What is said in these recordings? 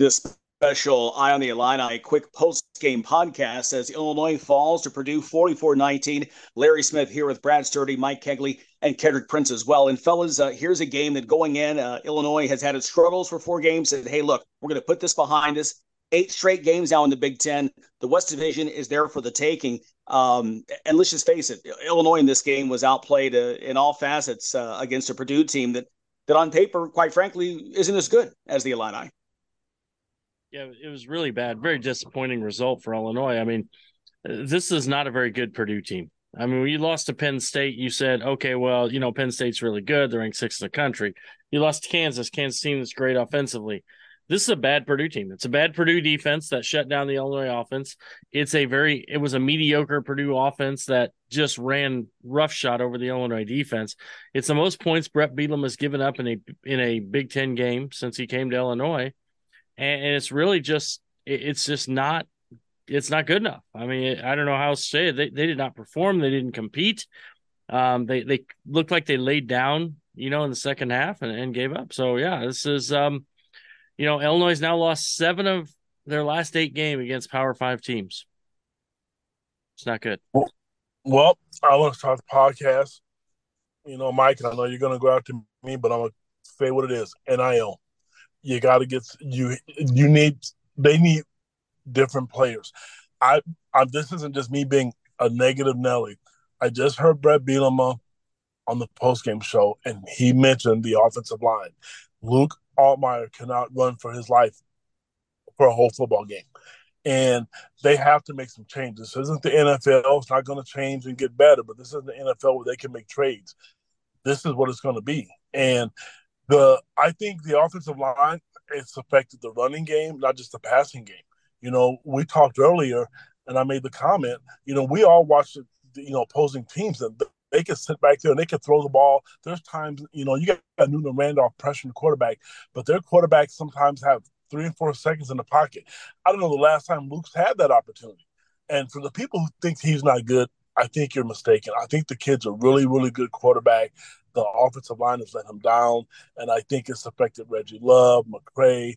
this special I on the Illini quick post game podcast as Illinois falls to Purdue 44 19. Larry Smith here with Brad Sturdy, Mike Cagley, and Kedric Prince as well. And fellas, uh, here's a game that going in, uh, Illinois has had its struggles for four games. Said, hey, look, we're going to put this behind us. Eight straight games now in the Big Ten. The West Division is there for the taking. Um, and let's just face it, Illinois in this game was outplayed uh, in all facets uh, against a Purdue team that, that on paper, quite frankly, isn't as good as the Illini. Yeah, it was really bad. Very disappointing result for Illinois. I mean, this is not a very good Purdue team. I mean, when you lost to Penn State, you said, okay, well, you know, Penn State's really good. They're ranked sixth in the country. You lost to Kansas. Kansas team that's great offensively. This is a bad Purdue team. It's a bad Purdue defense that shut down the Illinois offense. It's a very, it was a mediocre Purdue offense that just ran roughshod over the Illinois defense. It's the most points Bret Bielema has given up in a in a Big Ten game since he came to Illinois and, and it's really just it, it's just not it's not good enough. I mean, I don't know how to say it. They they did not perform. They didn't compete. Um, they they looked like they laid down, you know, in the second half and, and gave up. So yeah, this is um, you know, Illinois now lost seven of their last eight game against Power Five teams. It's not good. Well, well I want to start the podcast. You know, Mike, and I know you're going to go after me, but I'm going to say what it is. NIL you got to get you you need they need different players. I, I this isn't just me being a negative Nelly. I just heard Bret Bielema on the post game show, and he mentioned the offensive line. Luke Altmyer cannot run for his life for a whole football game, and they have to make some changes. This isn't the NFL; it's not going to change and get better. But this is the NFL where they can make trades. This is what it's going to be, and the I think the offensive line it's affected the running game, not just the passing game. You know, we talked earlier, and I made the comment. You know, we all watch the you know opposing teams, and they can sit back there and they can throw the ball. There's times you know you got Newton Randolph pressuring the quarterback, but their quarterbacks sometimes have three and four seconds in the pocket. I don't know the last time Luke's had that opportunity. And for the people who think he's not good, I think you're mistaken. I think the kid's a really, really good quarterback the offensive line has let him down, and I think it's affected Reggie Love, McCray.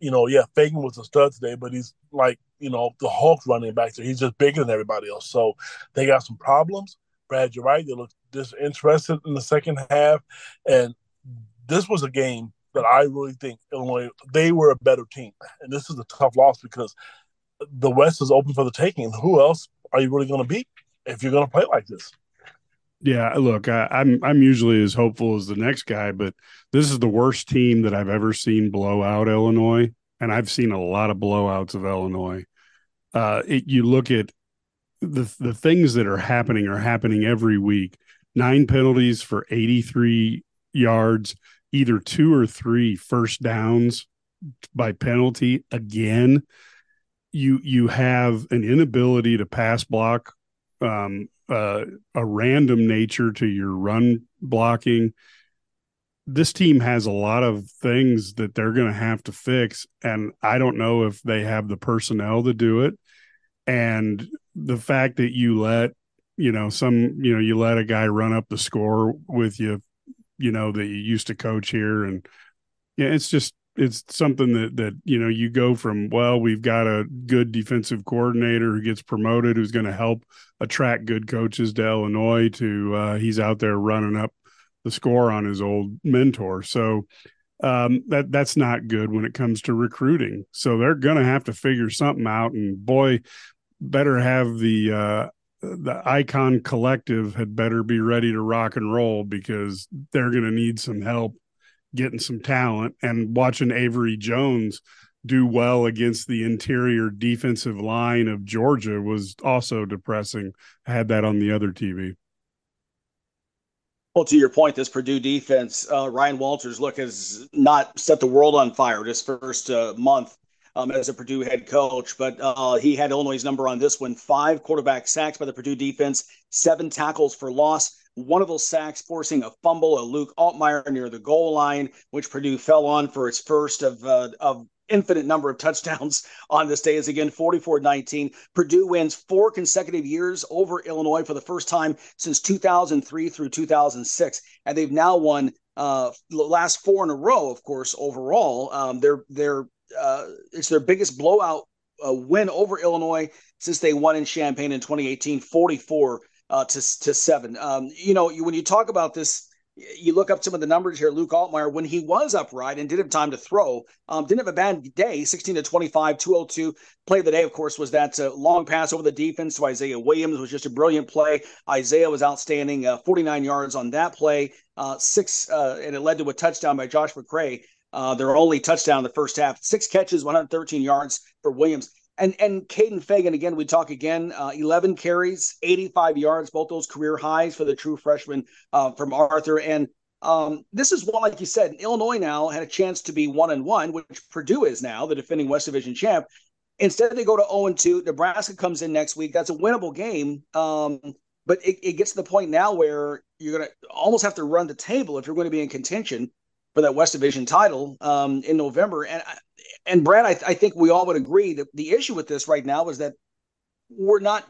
You know, yeah, Feagin was a stud today, but he's like, you know, the Hulk running back there. He's just bigger than everybody else. So they got some problems. Brad, you're right. They look disinterested in the second half. And this was a game that I really think Illinois, they were a better team. And this is a tough loss because the West is open for the taking. And who else are you really going to beat if you're going to play like this? Yeah, look, I, I'm I'm usually as hopeful as the next guy, but this is the worst team that I've ever seen blow out Illinois, and I've seen a lot of blowouts of Illinois. Uh, it, you look at the the things that are happening are happening every week. Nine penalties for 83 yards, either two or three first downs by penalty again. You you have an inability to pass block um, uh, a random nature to your run blocking. This team has a lot of things that they're going to have to fix, and I don't know if they have the personnel to do it. And the fact that you let, you know, some, you know, you let a guy run up the score with you, you know, that you used to coach here, and yeah, it's just it's something that that you know you go from well we've got a good defensive coordinator who gets promoted who's going to help attract good coaches to Illinois to uh, he's out there running up the score on his old mentor. So um, that that's not good when it comes to recruiting. So they're going to have to figure something out and boy better have the uh, the icon collective had better be ready to rock and roll because they're going to need some help getting some talent and watching Avery Jones do well against the interior defensive line of Georgia was also depressing. I had that on the other TV. Well, to your point, this Purdue defense, uh, Ryan Walters, look, has not set the world on fire this first uh, month um, as a Purdue head coach, but uh, he had Illinois' number on this one five quarterback sacks by the Purdue defense, seven tackles for loss one of those sacks forcing a fumble of Luke Altmyer near the goal line, which Purdue fell on for its first of uh, of infinite number of touchdowns on this day. Is again 44-19 purdue wins four consecutive years over illinois for the first time since 2003 through 2006 and they've now won uh, the last four in a row of course overall. Um, they're they're uh, it's their biggest blowout uh, win over Illinois since they won in Champaign in 2018, 44 uh, to to seven. Um, you know, you, when you talk about this you look up some of the numbers here. Luke Altmyer, when he was upright and did have time to throw, um, didn't have a bad day 16 to 25, 202. Play of the day, of course, was that uh, long pass over the defense to Isaiah Williams, was just a brilliant play. Isaiah was outstanding, uh, 49 yards on that play, uh, six, uh, and it led to a touchdown by Josh McCray. Uh, their only touchdown in the first half, six catches, 113 yards for Williams. And and Kaden Feagin again. We talk again. Uh, Eleven carries, eighty-five yards, both those career highs for the true freshman uh, from Arthur. And um, this is one, like you said, Illinois now had a chance to be one and one, which Purdue is now, the defending West Division champ. Instead, they go to zero oh and two. Nebraska comes in next week. That's a winnable game. Um, but it, it gets to the point now where you're going to almost have to run the table if you're going to be in contention for that West Division title um, in November. And and Brad, I, I think we all would agree that the issue with this right now is that we're not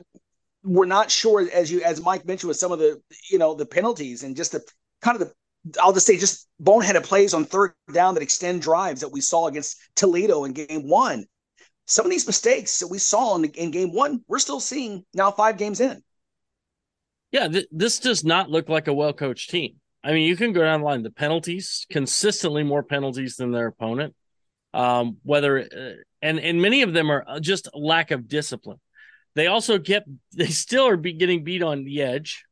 we're not sure as you as Mike mentioned with some of the you know the penalties and just the kind of the I'll just say just boneheaded plays on third down that extend drives that we saw against Toledo in game one. Some of these mistakes that we saw in, in game one, we're still seeing now five games in. Yeah, th- this does not look like a well coached team. I mean, you can go down the line. The penalties, consistently more penalties than their opponent um, whether uh, and and many of them are uh, just lack of discipline. They also get they still are be getting beat on the edge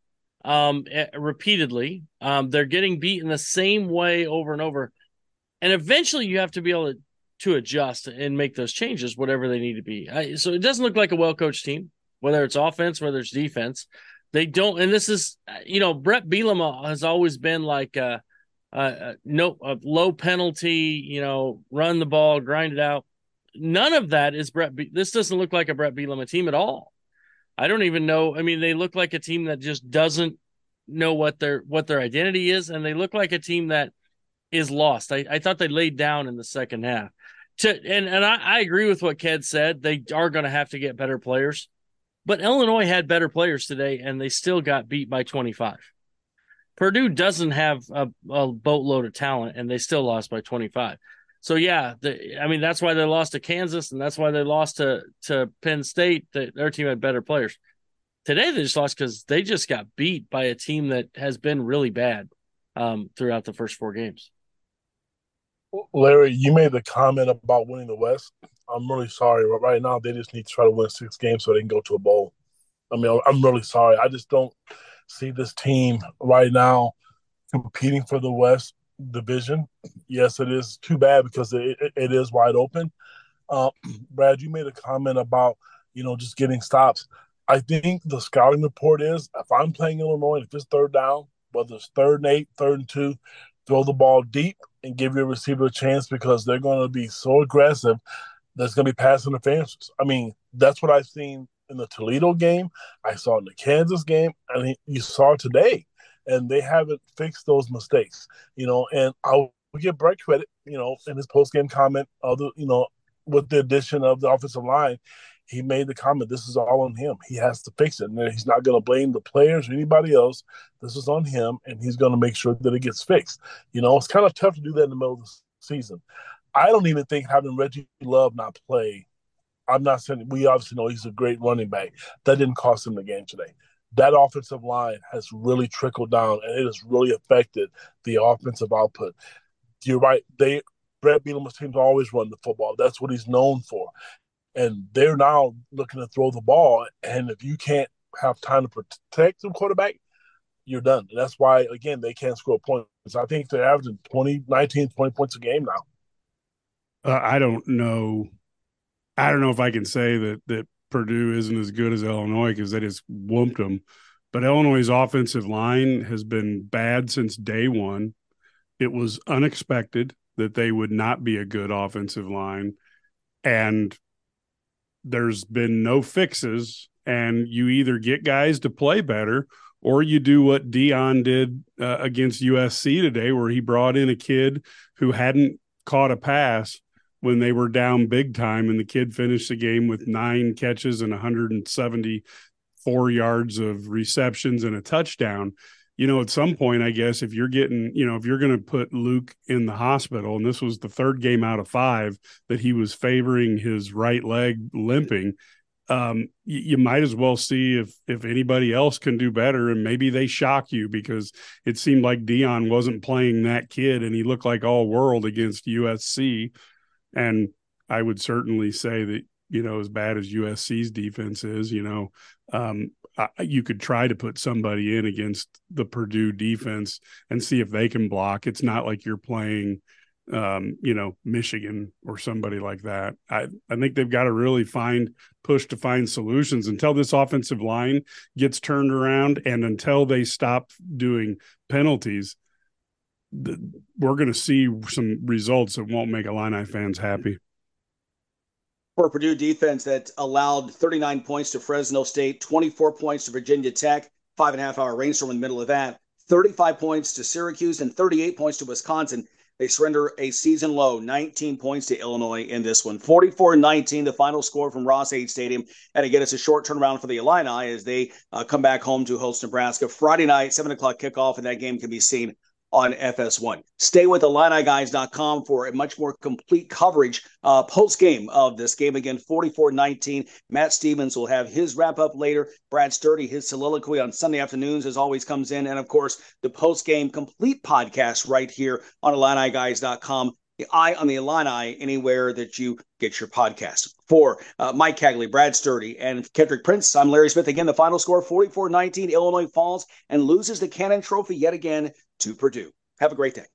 um, repeatedly. Um, they're getting beat in the same way over and over, and eventually you have to be able to, to adjust and make those changes, whatever they need to be. I, so it doesn't look like a well coached team, whether it's offense, whether it's defense. They don't, and this is, you know, Bret Bielema has always been like, uh, uh, uh, no a low penalty, you know, run the ball, grind it out. None of that is Bret. Be- this doesn't look like a Bret Bielema team at all. I don't even know. I mean, they look like a team that just doesn't know what their what their identity is, and they look like a team that is lost. I, I thought they laid down in the second half. To and and I, I agree with what Ked said. They are going to have to get better players, but Illinois had better players today, and they still got beat by twenty five. Purdue doesn't have a, a boatload of talent, and they still lost by 25. So yeah, the, I mean that's why they lost to Kansas, and that's why they lost to to Penn State. The, their team had better players. Today they just lost because they just got beat by a team that has been really bad um, throughout the first four games. Larry, you made the comment about winning the West. I'm really sorry, but right now they just need to try to win six games so they can go to a bowl. I mean, I'm really sorry. I just don't see this team right now competing for the West Division. Yes, it is too bad because it, it is wide open. Uh, Brad, you made a comment about you know just getting stops. I think the scouting report is if I'm playing Illinois, if it's third down, whether it's third and eight, third and two, throw the ball deep and give your receiver a chance because they're going to be so aggressive. There's going to be pass interferences. I mean, that's what I've seen in the Toledo game, I saw in the Kansas game, and you saw today. And they haven't fixed those mistakes, you know. And I'll give Bret credit, you know, in his post game comment, other, you know, with the addition of the offensive line, he made the comment, "This is all on him. He has to fix it, and he's not going to blame the players or anybody else. This is on him, and he's going to make sure that it gets fixed." You know, it's kind of tough to do that in the middle of the season. I don't even think having Reggie Love not play I'm not saying we obviously know he's a great running back. That didn't cost him the game today. That offensive line has really trickled down and it has really affected the offensive output. You're right. They Bret Bielema's teams always run the football. That's what he's known for. And they're now looking to throw the ball. And if you can't have time to protect the quarterback, you're done. And that's why, again, they can't score points. I think they're averaging 20, 19, 20 points a game now. Uh, I don't know I don't know if I can say that that Purdue isn't as good as Illinois because they just whooped them. But Illinois' offensive line has been bad since day one. It was unexpected that they would not be a good offensive line. And there's been no fixes. And you either get guys to play better or you do what Deion did uh, against USC today, where he brought in a kid who hadn't caught a pass when they were down big time and the kid finished the game with nine catches and 174 yards of receptions and a touchdown you know, at some point, I guess if you're getting, you know, if you're going to put Luke in the hospital, and this was the third game out of five that he was favoring his right leg limping, um, you, you, might as well see if if anybody else can do better, and maybe they shock you because it seemed like Deion wasn't playing that kid, and he looked like all world against USC, and I would certainly say that you know as bad as USC's defense is, you know, um, you could try to put somebody in against the Purdue defense and see if they can block. It's not like you're playing, um, you know, Michigan or somebody like that. I, I think they've got to really find push to find solutions until this offensive line gets turned around and until they stop doing penalties. We're going to see some results that won't make Illini fans happy for Purdue defense that allowed 39 points to Fresno State, 24 points to Virginia Tech, five and a half hour rainstorm in the middle of that, 35 points to Syracuse, and 38 points to Wisconsin. They surrender a season low 19 points to Illinois in this one. 44 19, the final score from Ross-Ade Stadium. And again, it's a short turnaround for the Illini as they uh, come back home to host Nebraska Friday night, 7 o'clock kickoff, and that game can be seen on FS1. Stay with IlliniGuys.com for a much more complete coverage uh, post game of this game. Again, 44 19. Matt Stevens will have his wrap up later. Brad Sturdy, his soliloquy on Sunday afternoons, as always, comes in. And of course, the post game complete podcast right here on IlliniGuys.com the I on the Illini anywhere that you get your podcast. For uh, Mike Cagley, Brad Sturdy, and Kedric Prince, I'm Larry Smith. Again, the final score 44 19. Illinois falls and loses the Cannon Trophy yet again to Purdue. Have a great day.